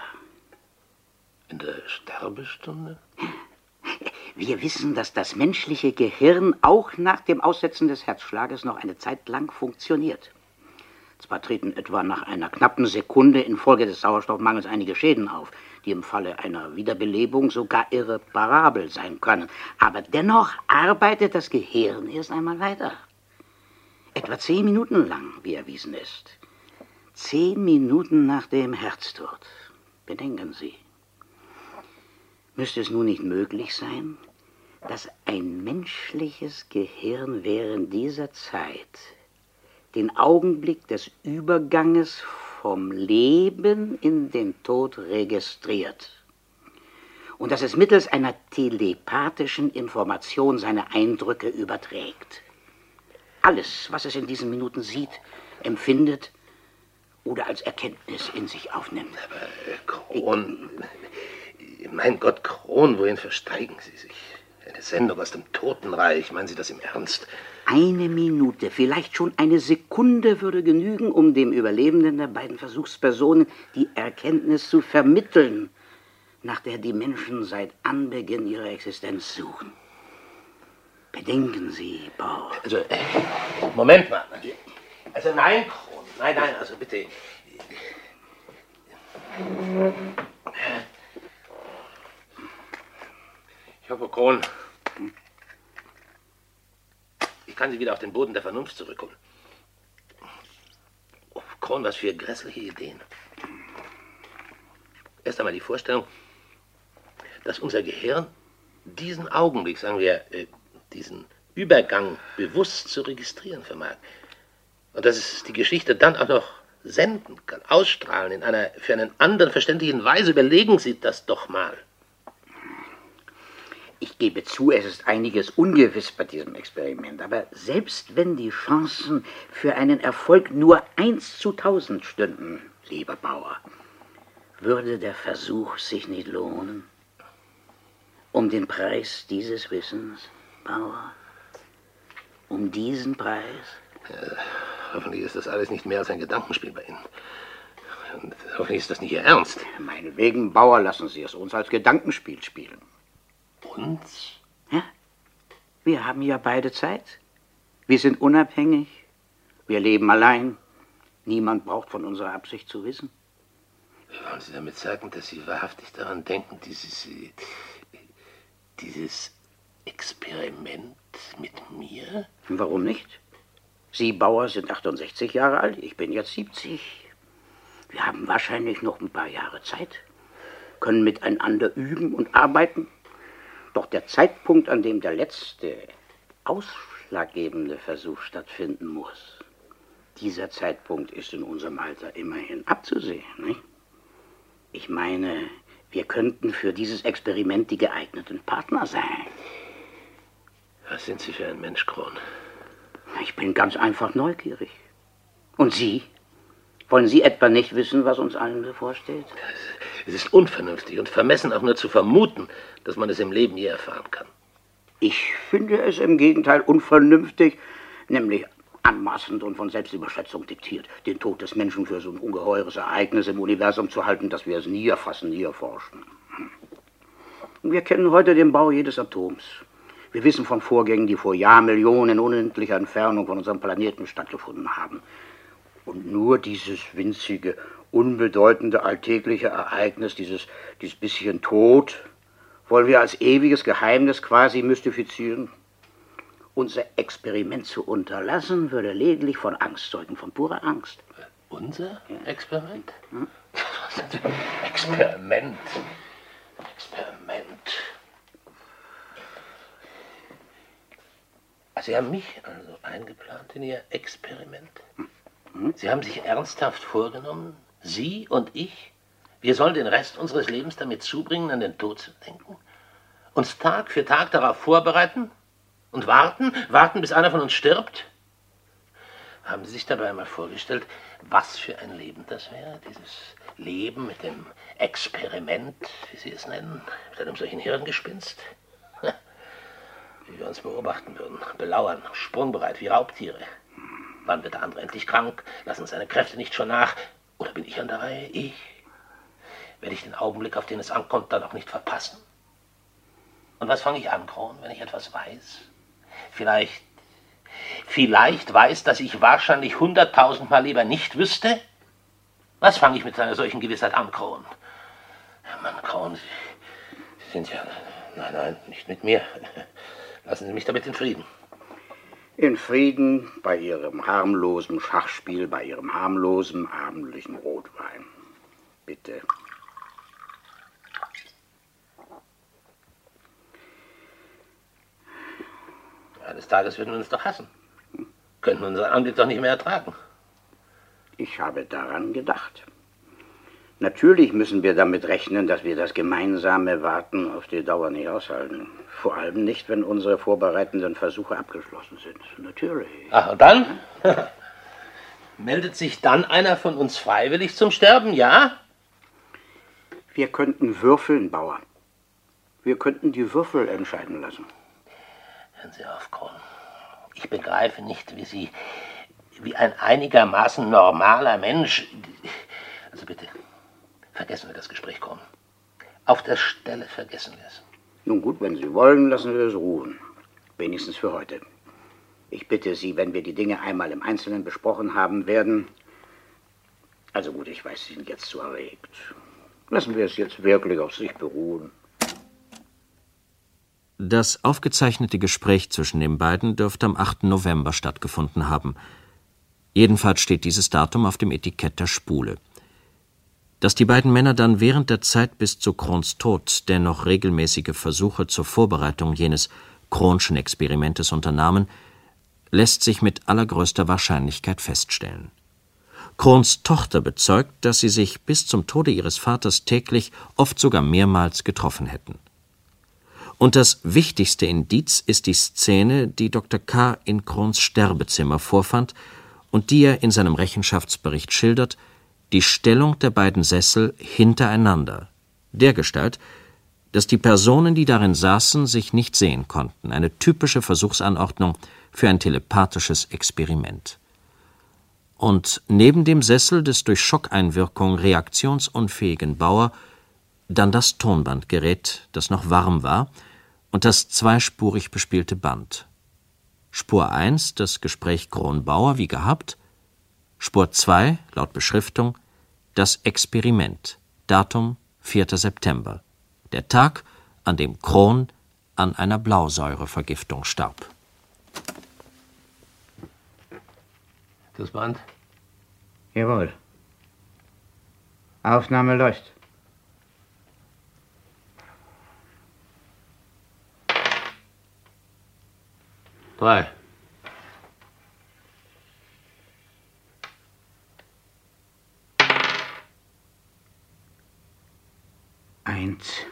In der Sterbestunde? [LAUGHS] Wir wissen, dass das menschliche Gehirn auch nach dem Aussetzen des Herzschlages noch eine Zeit lang funktioniert. Zwar treten etwa nach einer knappen Sekunde infolge des Sauerstoffmangels einige Schäden auf, die im Falle einer Wiederbelebung sogar irreparabel sein können, aber dennoch arbeitet das Gehirn erst einmal weiter. Etwa zehn Minuten lang, wie erwiesen ist. Zehn Minuten nach dem Herztod. Bedenken Sie. Müsste es nun nicht möglich sein, dass ein menschliches Gehirn während dieser Zeit den Augenblick des Überganges vom Leben in den Tod registriert und dass es mittels einer telepathischen Information seine Eindrücke überträgt. Alles, was es in diesen Minuten sieht, empfindet oder als Erkenntnis in sich aufnimmt. Aber äh, Kron, mein Gott, Kron, wohin versteigen Sie sich? Eine Sendung aus dem Totenreich, meinen Sie das im Ernst? Eine Minute, vielleicht schon eine Sekunde würde genügen, um dem Überlebenden der beiden Versuchspersonen die Erkenntnis zu vermitteln, nach der die Menschen seit Anbeginn ihrer Existenz suchen. Bedenken Sie, Bauer. Also, äh, Moment mal. Also nein, Kron, nein, nein, also bitte. Ich hoffe, Kron, ich kann Sie wieder auf den Boden der Vernunft zurückholen. Oh, Kron, was für grässliche Ideen. Erst einmal die Vorstellung, dass unser Gehirn diesen Augenblick, sagen wir, äh, diesen Übergang bewusst zu registrieren vermag. Und dass es die Geschichte dann auch noch senden kann, ausstrahlen in einer für einen anderen verständlichen Weise. Überlegen Sie das doch mal. Ich gebe zu, es ist einiges ungewiss bei diesem Experiment, aber selbst wenn die Chancen für einen Erfolg nur eins zu tausend stünden, lieber Bauer, würde der Versuch sich nicht lohnen? Um den Preis dieses Wissens, Bauer? Um diesen Preis? Hoffentlich ist das alles nicht mehr als ein Gedankenspiel bei Ihnen. Und hoffentlich ist das nicht Ihr Ernst. Meinetwegen, Bauer, lassen Sie es uns als Gedankenspiel spielen. Uns? Ja? Wir haben ja beide Zeit. Wir sind unabhängig. Wir leben allein. Niemand braucht von unserer Absicht zu wissen. Wollen Sie damit sagen, dass Sie wahrhaftig daran denken, dieses, äh, dieses Experiment mit mir? Warum nicht? Sie, Bauer, sind 68 Jahre alt, ich bin jetzt 70. Wir haben wahrscheinlich noch ein paar Jahre Zeit, können miteinander üben und arbeiten. Doch der Zeitpunkt, an dem der letzte, ausschlaggebende Versuch stattfinden muss, dieser Zeitpunkt ist in unserem Alter immerhin abzusehen. Nicht? Ich meine, wir könnten für dieses Experiment die geeigneten Partner sein. Was sind Sie für ein Mensch, Kron? Ich bin ganz einfach neugierig. Und Sie? Wollen Sie etwa nicht wissen, was uns allen bevorsteht? Es ist unvernünftig und vermessen auch nur zu vermuten, dass man es im Leben je erfahren kann. Ich finde es im Gegenteil unvernünftig, nämlich anmaßend und von Selbstüberschätzung diktiert, den Tod des Menschen für so ein ungeheures Ereignis im Universum zu halten, dass wir es nie erfassen, nie erforschen. Wir kennen heute den Bau jedes Atoms. Wir wissen von Vorgängen, die vor Jahrmillionen in unendlicher Entfernung von unserem Planeten stattgefunden haben. Und nur dieses winzige, unbedeutende alltägliche Ereignis, dieses, dieses bisschen Tod, wollen wir als ewiges Geheimnis quasi mystifizieren? Unser Experiment zu unterlassen, würde lediglich von Angst zeugen, von purer Angst. Unser Experiment? Hm? [LAUGHS] Experiment. Experiment. Sie haben mich also eingeplant in Ihr Experiment. Hm? Sie haben sich ernsthaft vorgenommen, Sie und ich, wir sollen den Rest unseres Lebens damit zubringen, an den Tod zu denken? Uns Tag für Tag darauf vorbereiten? Und warten? Warten, bis einer von uns stirbt? Haben Sie sich dabei einmal vorgestellt, was für ein Leben das wäre? Dieses Leben mit dem Experiment, wie Sie es nennen, mit einem solchen Hirngespinst? Wie wir uns beobachten würden, belauern, sprungbereit wie Raubtiere. Wann wird der andere endlich krank? Lassen seine Kräfte nicht schon nach? Oder bin ich an der Reihe? Ich? Werde ich den Augenblick, auf den es ankommt, dann auch nicht verpassen? Und was fange ich an, Kron, wenn ich etwas weiß? Vielleicht, vielleicht weiß, dass ich wahrscheinlich hunderttausendmal lieber nicht wüsste? Was fange ich mit einer solchen Gewissheit an, Kron? Mann, Kron, Sie sind ja... Nein, nein, nicht mit mir. Lassen Sie mich damit in Frieden. In Frieden bei Ihrem harmlosen Schachspiel, bei Ihrem harmlosen abendlichen Rotwein. Bitte. Eines Tages würden wir uns doch hassen. Könnten unseren Anblick doch nicht mehr ertragen. Ich habe daran gedacht. Natürlich müssen wir damit rechnen, dass wir das gemeinsame Warten auf die Dauer nicht aushalten. Vor allem nicht, wenn unsere vorbereitenden Versuche abgeschlossen sind. Natürlich. Ach, und dann? [LAUGHS] Meldet sich dann einer von uns freiwillig zum Sterben, ja? Wir könnten würfeln, Bauer. Wir könnten die Würfel entscheiden lassen. Hören Sie auf, Kron. Ich begreife nicht, wie Sie, wie ein einigermaßen normaler Mensch. Vergessen wir das Gespräch, Kron. Auf der Stelle vergessen wir es. Nun gut, wenn Sie wollen, lassen wir es ruhen. Wenigstens für heute. Ich bitte Sie, wenn wir die Dinge einmal im Einzelnen besprochen haben werden. Also gut, ich weiß, Sie sind jetzt zu erregt. Lassen wir es jetzt wirklich auf sich beruhen. Das aufgezeichnete Gespräch zwischen den beiden dürfte am 8. November stattgefunden haben. Jedenfalls steht dieses Datum auf dem Etikett der Spule. Dass die beiden Männer dann während der Zeit bis zu Krons Tod dennoch regelmäßige Versuche zur Vorbereitung jenes Kronschen Experimentes unternahmen, lässt sich mit allergrößter Wahrscheinlichkeit feststellen. Krons Tochter bezeugt, dass sie sich bis zum Tode ihres Vaters täglich, oft sogar mehrmals getroffen hätten. Und das wichtigste Indiz ist die Szene, die Dr. K. in Krons Sterbezimmer vorfand und die er in seinem Rechenschaftsbericht schildert, die Stellung der beiden Sessel hintereinander, dergestalt, dass die Personen, die darin saßen, sich nicht sehen konnten, eine typische Versuchsanordnung für ein telepathisches Experiment. Und neben dem Sessel des durch Schockeinwirkung reaktionsunfähigen Bauer dann das Tonbandgerät, das noch warm war, und das zweispurig bespielte Band. Spur 1, das Gespräch Kronbauer, wie gehabt. Spur 2, laut Beschriftung, das Experiment. Datum 4. September. Der Tag, an dem Kron an einer Blausäurevergiftung starb. Das Band? Jawohl. Aufnahme läuft. Drei. friends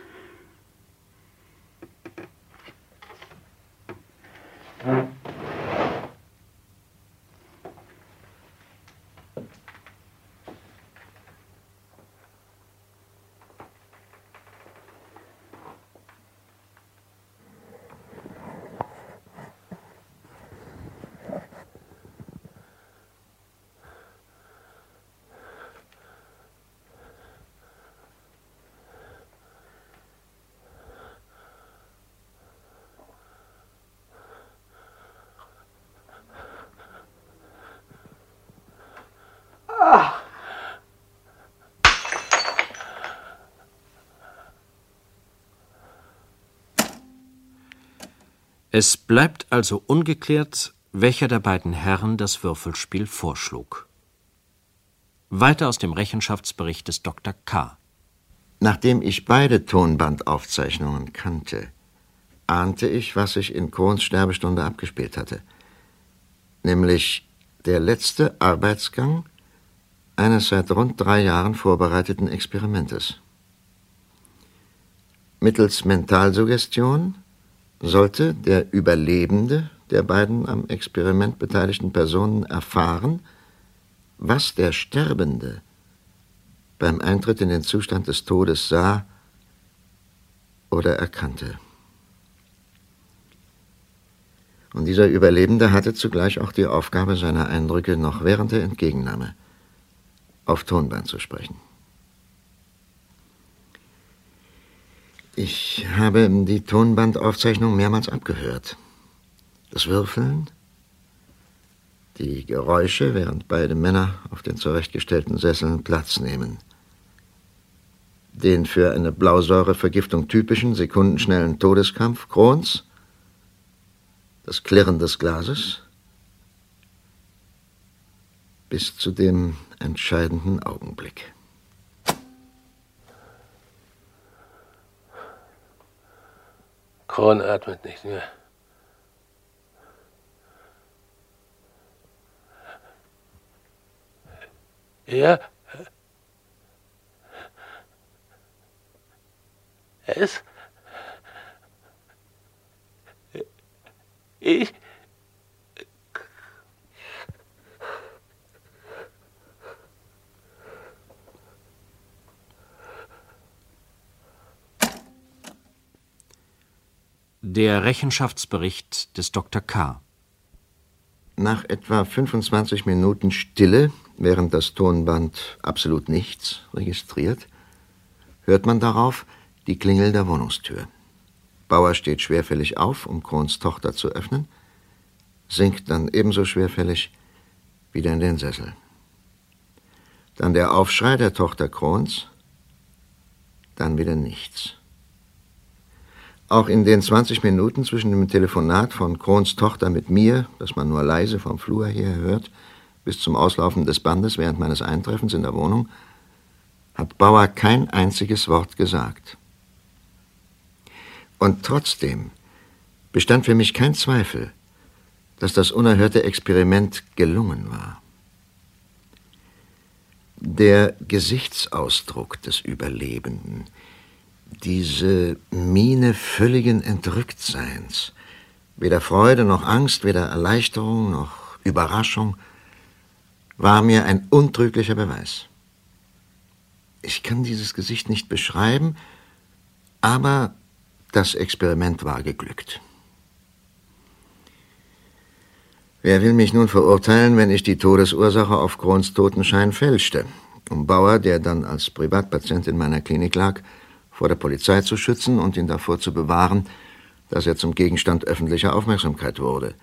Es bleibt also ungeklärt, welcher der beiden Herren das Würfelspiel vorschlug. Weiter aus dem Rechenschaftsbericht des Dr. K. Nachdem ich beide Tonbandaufzeichnungen kannte, ahnte ich, was sich in Kohns Sterbestunde abgespielt hatte. Nämlich der letzte Arbeitsgang eines seit rund drei Jahren vorbereiteten Experimentes. Mittels Mentalsuggestion sollte der Überlebende der beiden am Experiment beteiligten Personen erfahren, was der Sterbende beim Eintritt in den Zustand des Todes sah oder erkannte. Und dieser Überlebende hatte zugleich auch die Aufgabe, seine Eindrücke noch während der Entgegennahme auf Tonband zu sprechen. Ich habe die Tonbandaufzeichnung mehrmals abgehört. Das Würfeln, die Geräusche, während beide Männer auf den zurechtgestellten Sesseln Platz nehmen. Den für eine Blausäurevergiftung typischen sekundenschnellen Todeskampf Krons, das Klirren des Glases, bis zu dem entscheidenden Augenblick. Kron atmet nicht mehr. Ja. Es. Ich. Der Rechenschaftsbericht des Dr. K. Nach etwa 25 Minuten Stille, während das Tonband absolut nichts registriert, hört man darauf die Klingel der Wohnungstür. Bauer steht schwerfällig auf, um Krons Tochter zu öffnen, sinkt dann ebenso schwerfällig wieder in den Sessel. Dann der Aufschrei der Tochter Krons, dann wieder nichts. Auch in den 20 Minuten zwischen dem Telefonat von Krons Tochter mit mir, das man nur leise vom Flur her hört, bis zum Auslaufen des Bandes während meines Eintreffens in der Wohnung, hat Bauer kein einziges Wort gesagt. Und trotzdem bestand für mich kein Zweifel, dass das unerhörte Experiment gelungen war. Der Gesichtsausdruck des Überlebenden, diese Miene völligen Entrücktseins. Weder Freude noch Angst, weder Erleichterung noch Überraschung war mir ein untrüglicher Beweis. Ich kann dieses Gesicht nicht beschreiben, aber das Experiment war geglückt. Wer will mich nun verurteilen, wenn ich die Todesursache auf Krons Totenschein fälschte? Um Bauer, der dann als Privatpatient in meiner Klinik lag, vor der Polizei zu schützen und ihn davor zu bewahren, dass er zum Gegenstand öffentlicher Aufmerksamkeit wurde.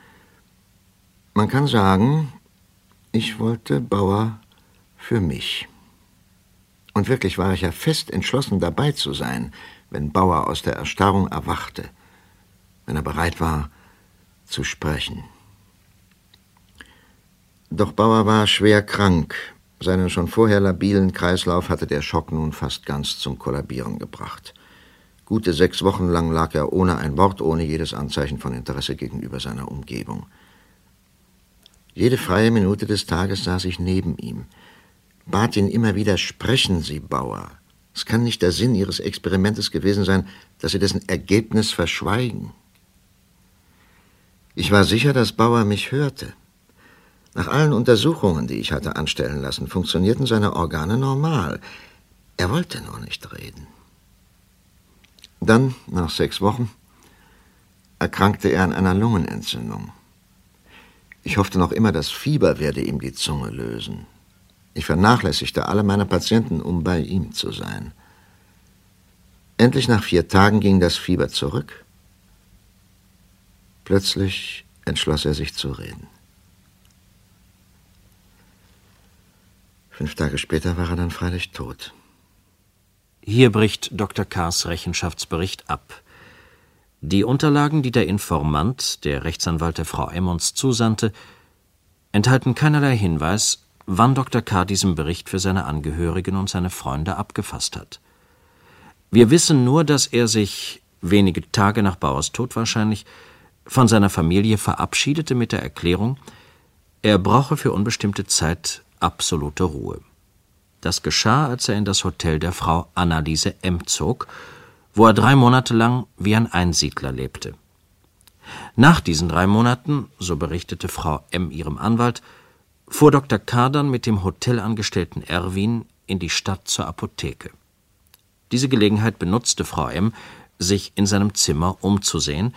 Man kann sagen, ich wollte Bauer für mich. Und wirklich war ich ja fest entschlossen, dabei zu sein, wenn Bauer aus der Erstarrung erwachte, wenn er bereit war zu sprechen. Doch Bauer war schwer krank, seinen schon vorher labilen Kreislauf hatte der Schock nun fast ganz zum Kollabieren gebracht. Gute sechs Wochen lang lag er ohne ein Wort, ohne jedes Anzeichen von Interesse gegenüber seiner Umgebung. Jede freie Minute des Tages saß ich neben ihm, bat ihn immer wieder, sprechen Sie, Bauer. Es kann nicht der Sinn Ihres Experimentes gewesen sein, dass Sie dessen Ergebnis verschweigen. Ich war sicher, dass Bauer mich hörte. Nach allen Untersuchungen, die ich hatte anstellen lassen, funktionierten seine Organe normal. Er wollte nur nicht reden. Dann, nach sechs Wochen, erkrankte er an einer Lungenentzündung. Ich hoffte noch immer, das Fieber werde ihm die Zunge lösen. Ich vernachlässigte alle meine Patienten, um bei ihm zu sein. Endlich nach vier Tagen ging das Fieber zurück. Plötzlich entschloss er sich zu reden. Fünf Tage später war er dann freilich tot. Hier bricht Dr. K.'s Rechenschaftsbericht ab. Die Unterlagen, die der Informant, der Rechtsanwalt der Frau M. uns zusandte, enthalten keinerlei Hinweis, wann Dr. K. diesen Bericht für seine Angehörigen und seine Freunde abgefasst hat. Wir wissen nur, dass er sich wenige Tage nach Bauers Tod wahrscheinlich von seiner Familie verabschiedete mit der Erklärung, er brauche für unbestimmte Zeit absolute Ruhe. Das geschah, als er in das Hotel der Frau Anneliese M. zog, wo er drei Monate lang wie ein Einsiedler lebte. Nach diesen drei Monaten, so berichtete Frau M. ihrem Anwalt, fuhr Dr. K. dann mit dem Hotelangestellten Erwin in die Stadt zur Apotheke. Diese Gelegenheit benutzte Frau M., sich in seinem Zimmer umzusehen,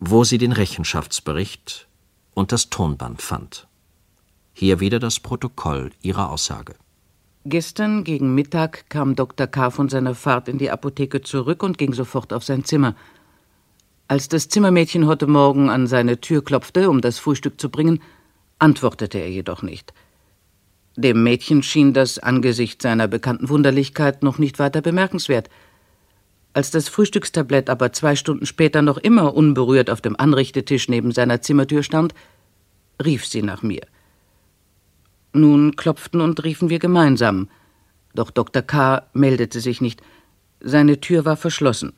wo sie den Rechenschaftsbericht und das Tonband fand. Hier wieder das Protokoll ihrer Aussage. Gestern gegen Mittag kam Dr. K. von seiner Fahrt in die Apotheke zurück und ging sofort auf sein Zimmer. Als das Zimmermädchen heute Morgen an seine Tür klopfte, um das Frühstück zu bringen, antwortete er jedoch nicht. Dem Mädchen schien das angesichts seiner bekannten Wunderlichkeit noch nicht weiter bemerkenswert. Als das Frühstückstablett aber zwei Stunden später noch immer unberührt auf dem Anrichtetisch neben seiner Zimmertür stand, rief sie nach mir. Nun klopften und riefen wir gemeinsam, doch Dr. K. meldete sich nicht. Seine Tür war verschlossen.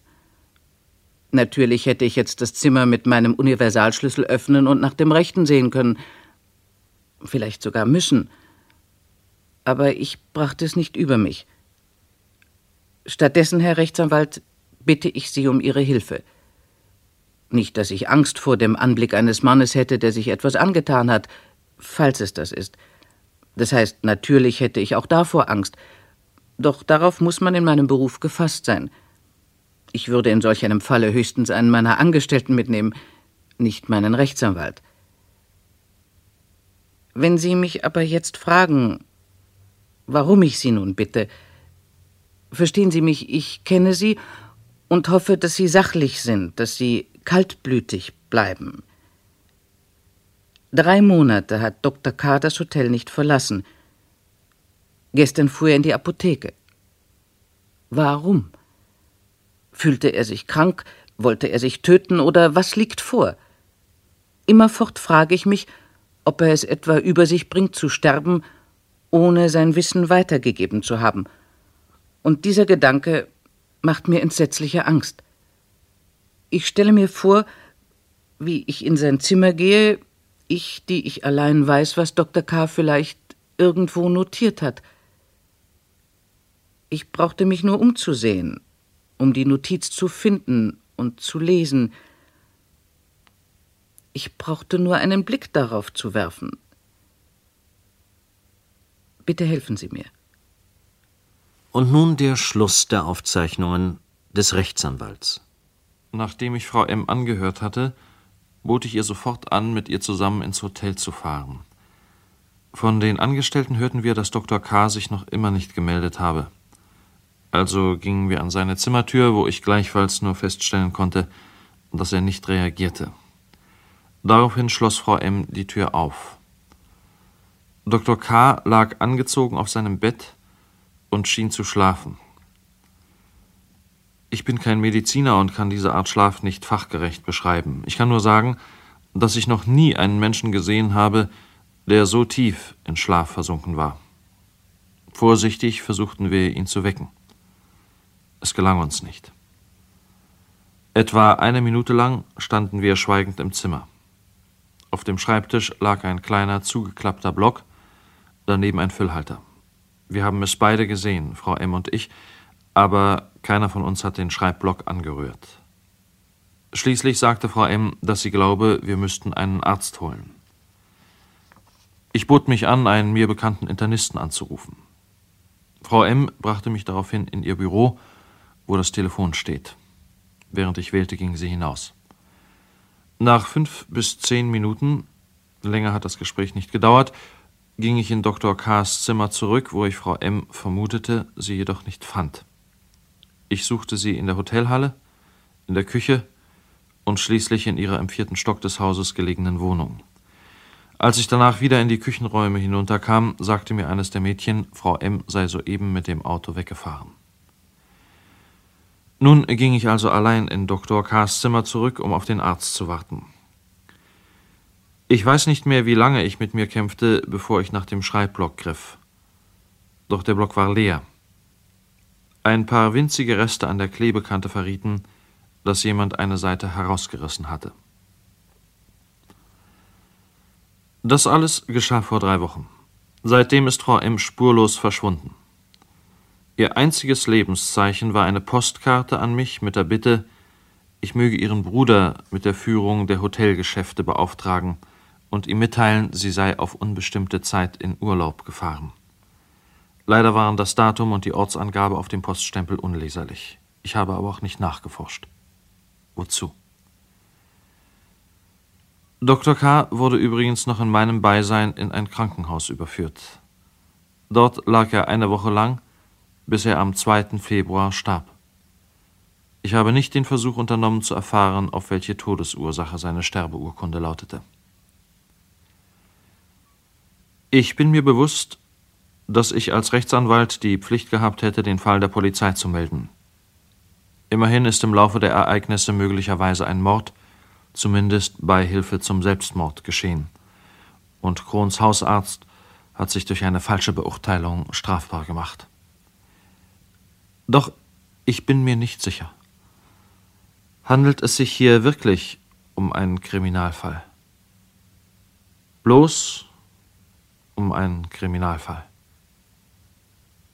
Natürlich hätte ich jetzt das Zimmer mit meinem Universalschlüssel öffnen und nach dem Rechten sehen können. Vielleicht sogar müssen. Aber ich brachte es nicht über mich. Stattdessen, Herr Rechtsanwalt, bitte ich Sie um Ihre Hilfe. Nicht, dass ich Angst vor dem Anblick eines Mannes hätte, der sich etwas angetan hat, falls es das ist. Das heißt, natürlich hätte ich auch davor Angst. Doch darauf muss man in meinem Beruf gefasst sein. Ich würde in solch einem Falle höchstens einen meiner Angestellten mitnehmen, nicht meinen Rechtsanwalt. Wenn Sie mich aber jetzt fragen, warum ich Sie nun bitte, verstehen Sie mich, ich kenne Sie und hoffe, dass Sie sachlich sind, dass Sie kaltblütig bleiben. Drei Monate hat Dr. K. das Hotel nicht verlassen. Gestern fuhr er in die Apotheke. Warum? Fühlte er sich krank? Wollte er sich töten? Oder was liegt vor? Immerfort frage ich mich, ob er es etwa über sich bringt zu sterben, ohne sein Wissen weitergegeben zu haben. Und dieser Gedanke macht mir entsetzliche Angst. Ich stelle mir vor, wie ich in sein Zimmer gehe, ich, die ich allein weiß, was Dr. K. vielleicht irgendwo notiert hat. Ich brauchte mich nur umzusehen, um die Notiz zu finden und zu lesen. Ich brauchte nur einen Blick darauf zu werfen. Bitte helfen Sie mir. Und nun der Schluss der Aufzeichnungen des Rechtsanwalts. Nachdem ich Frau M. angehört hatte, bot ich ihr sofort an, mit ihr zusammen ins Hotel zu fahren. Von den Angestellten hörten wir, dass Dr. K. sich noch immer nicht gemeldet habe. Also gingen wir an seine Zimmertür, wo ich gleichfalls nur feststellen konnte, dass er nicht reagierte. Daraufhin schloss Frau M. die Tür auf. Dr. K. lag angezogen auf seinem Bett und schien zu schlafen. Ich bin kein Mediziner und kann diese Art Schlaf nicht fachgerecht beschreiben. Ich kann nur sagen, dass ich noch nie einen Menschen gesehen habe, der so tief in Schlaf versunken war. Vorsichtig versuchten wir, ihn zu wecken. Es gelang uns nicht. Etwa eine Minute lang standen wir schweigend im Zimmer. Auf dem Schreibtisch lag ein kleiner zugeklappter Block, daneben ein Füllhalter. Wir haben es beide gesehen, Frau M. und ich, aber keiner von uns hat den Schreibblock angerührt. Schließlich sagte Frau M., dass sie glaube, wir müssten einen Arzt holen. Ich bot mich an, einen mir bekannten Internisten anzurufen. Frau M. brachte mich daraufhin in ihr Büro, wo das Telefon steht. Während ich wählte, ging sie hinaus. Nach fünf bis zehn Minuten, länger hat das Gespräch nicht gedauert, ging ich in Dr. K.'s Zimmer zurück, wo ich Frau M. vermutete, sie jedoch nicht fand. Ich suchte sie in der Hotelhalle, in der Küche und schließlich in ihrer im vierten Stock des Hauses gelegenen Wohnung. Als ich danach wieder in die Küchenräume hinunterkam, sagte mir eines der Mädchen, Frau M sei soeben mit dem Auto weggefahren. Nun ging ich also allein in Dr. K.'s Zimmer zurück, um auf den Arzt zu warten. Ich weiß nicht mehr, wie lange ich mit mir kämpfte, bevor ich nach dem Schreibblock griff. Doch der Block war leer. Ein paar winzige Reste an der Klebekante verrieten, dass jemand eine Seite herausgerissen hatte. Das alles geschah vor drei Wochen. Seitdem ist Frau M. spurlos verschwunden. Ihr einziges Lebenszeichen war eine Postkarte an mich mit der Bitte, ich möge ihren Bruder mit der Führung der Hotelgeschäfte beauftragen und ihm mitteilen, sie sei auf unbestimmte Zeit in Urlaub gefahren. Leider waren das Datum und die Ortsangabe auf dem Poststempel unleserlich. Ich habe aber auch nicht nachgeforscht. Wozu? Dr. K. wurde übrigens noch in meinem Beisein in ein Krankenhaus überführt. Dort lag er eine Woche lang bis er am 2. Februar starb. Ich habe nicht den Versuch unternommen zu erfahren, auf welche Todesursache seine Sterbeurkunde lautete. Ich bin mir bewusst, dass ich als Rechtsanwalt die Pflicht gehabt hätte, den Fall der Polizei zu melden. Immerhin ist im Laufe der Ereignisse möglicherweise ein Mord, zumindest Beihilfe zum Selbstmord, geschehen. Und Krons Hausarzt hat sich durch eine falsche Beurteilung strafbar gemacht. Doch ich bin mir nicht sicher. Handelt es sich hier wirklich um einen Kriminalfall? Bloß um einen Kriminalfall.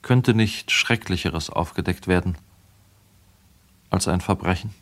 Könnte nicht Schrecklicheres aufgedeckt werden als ein Verbrechen?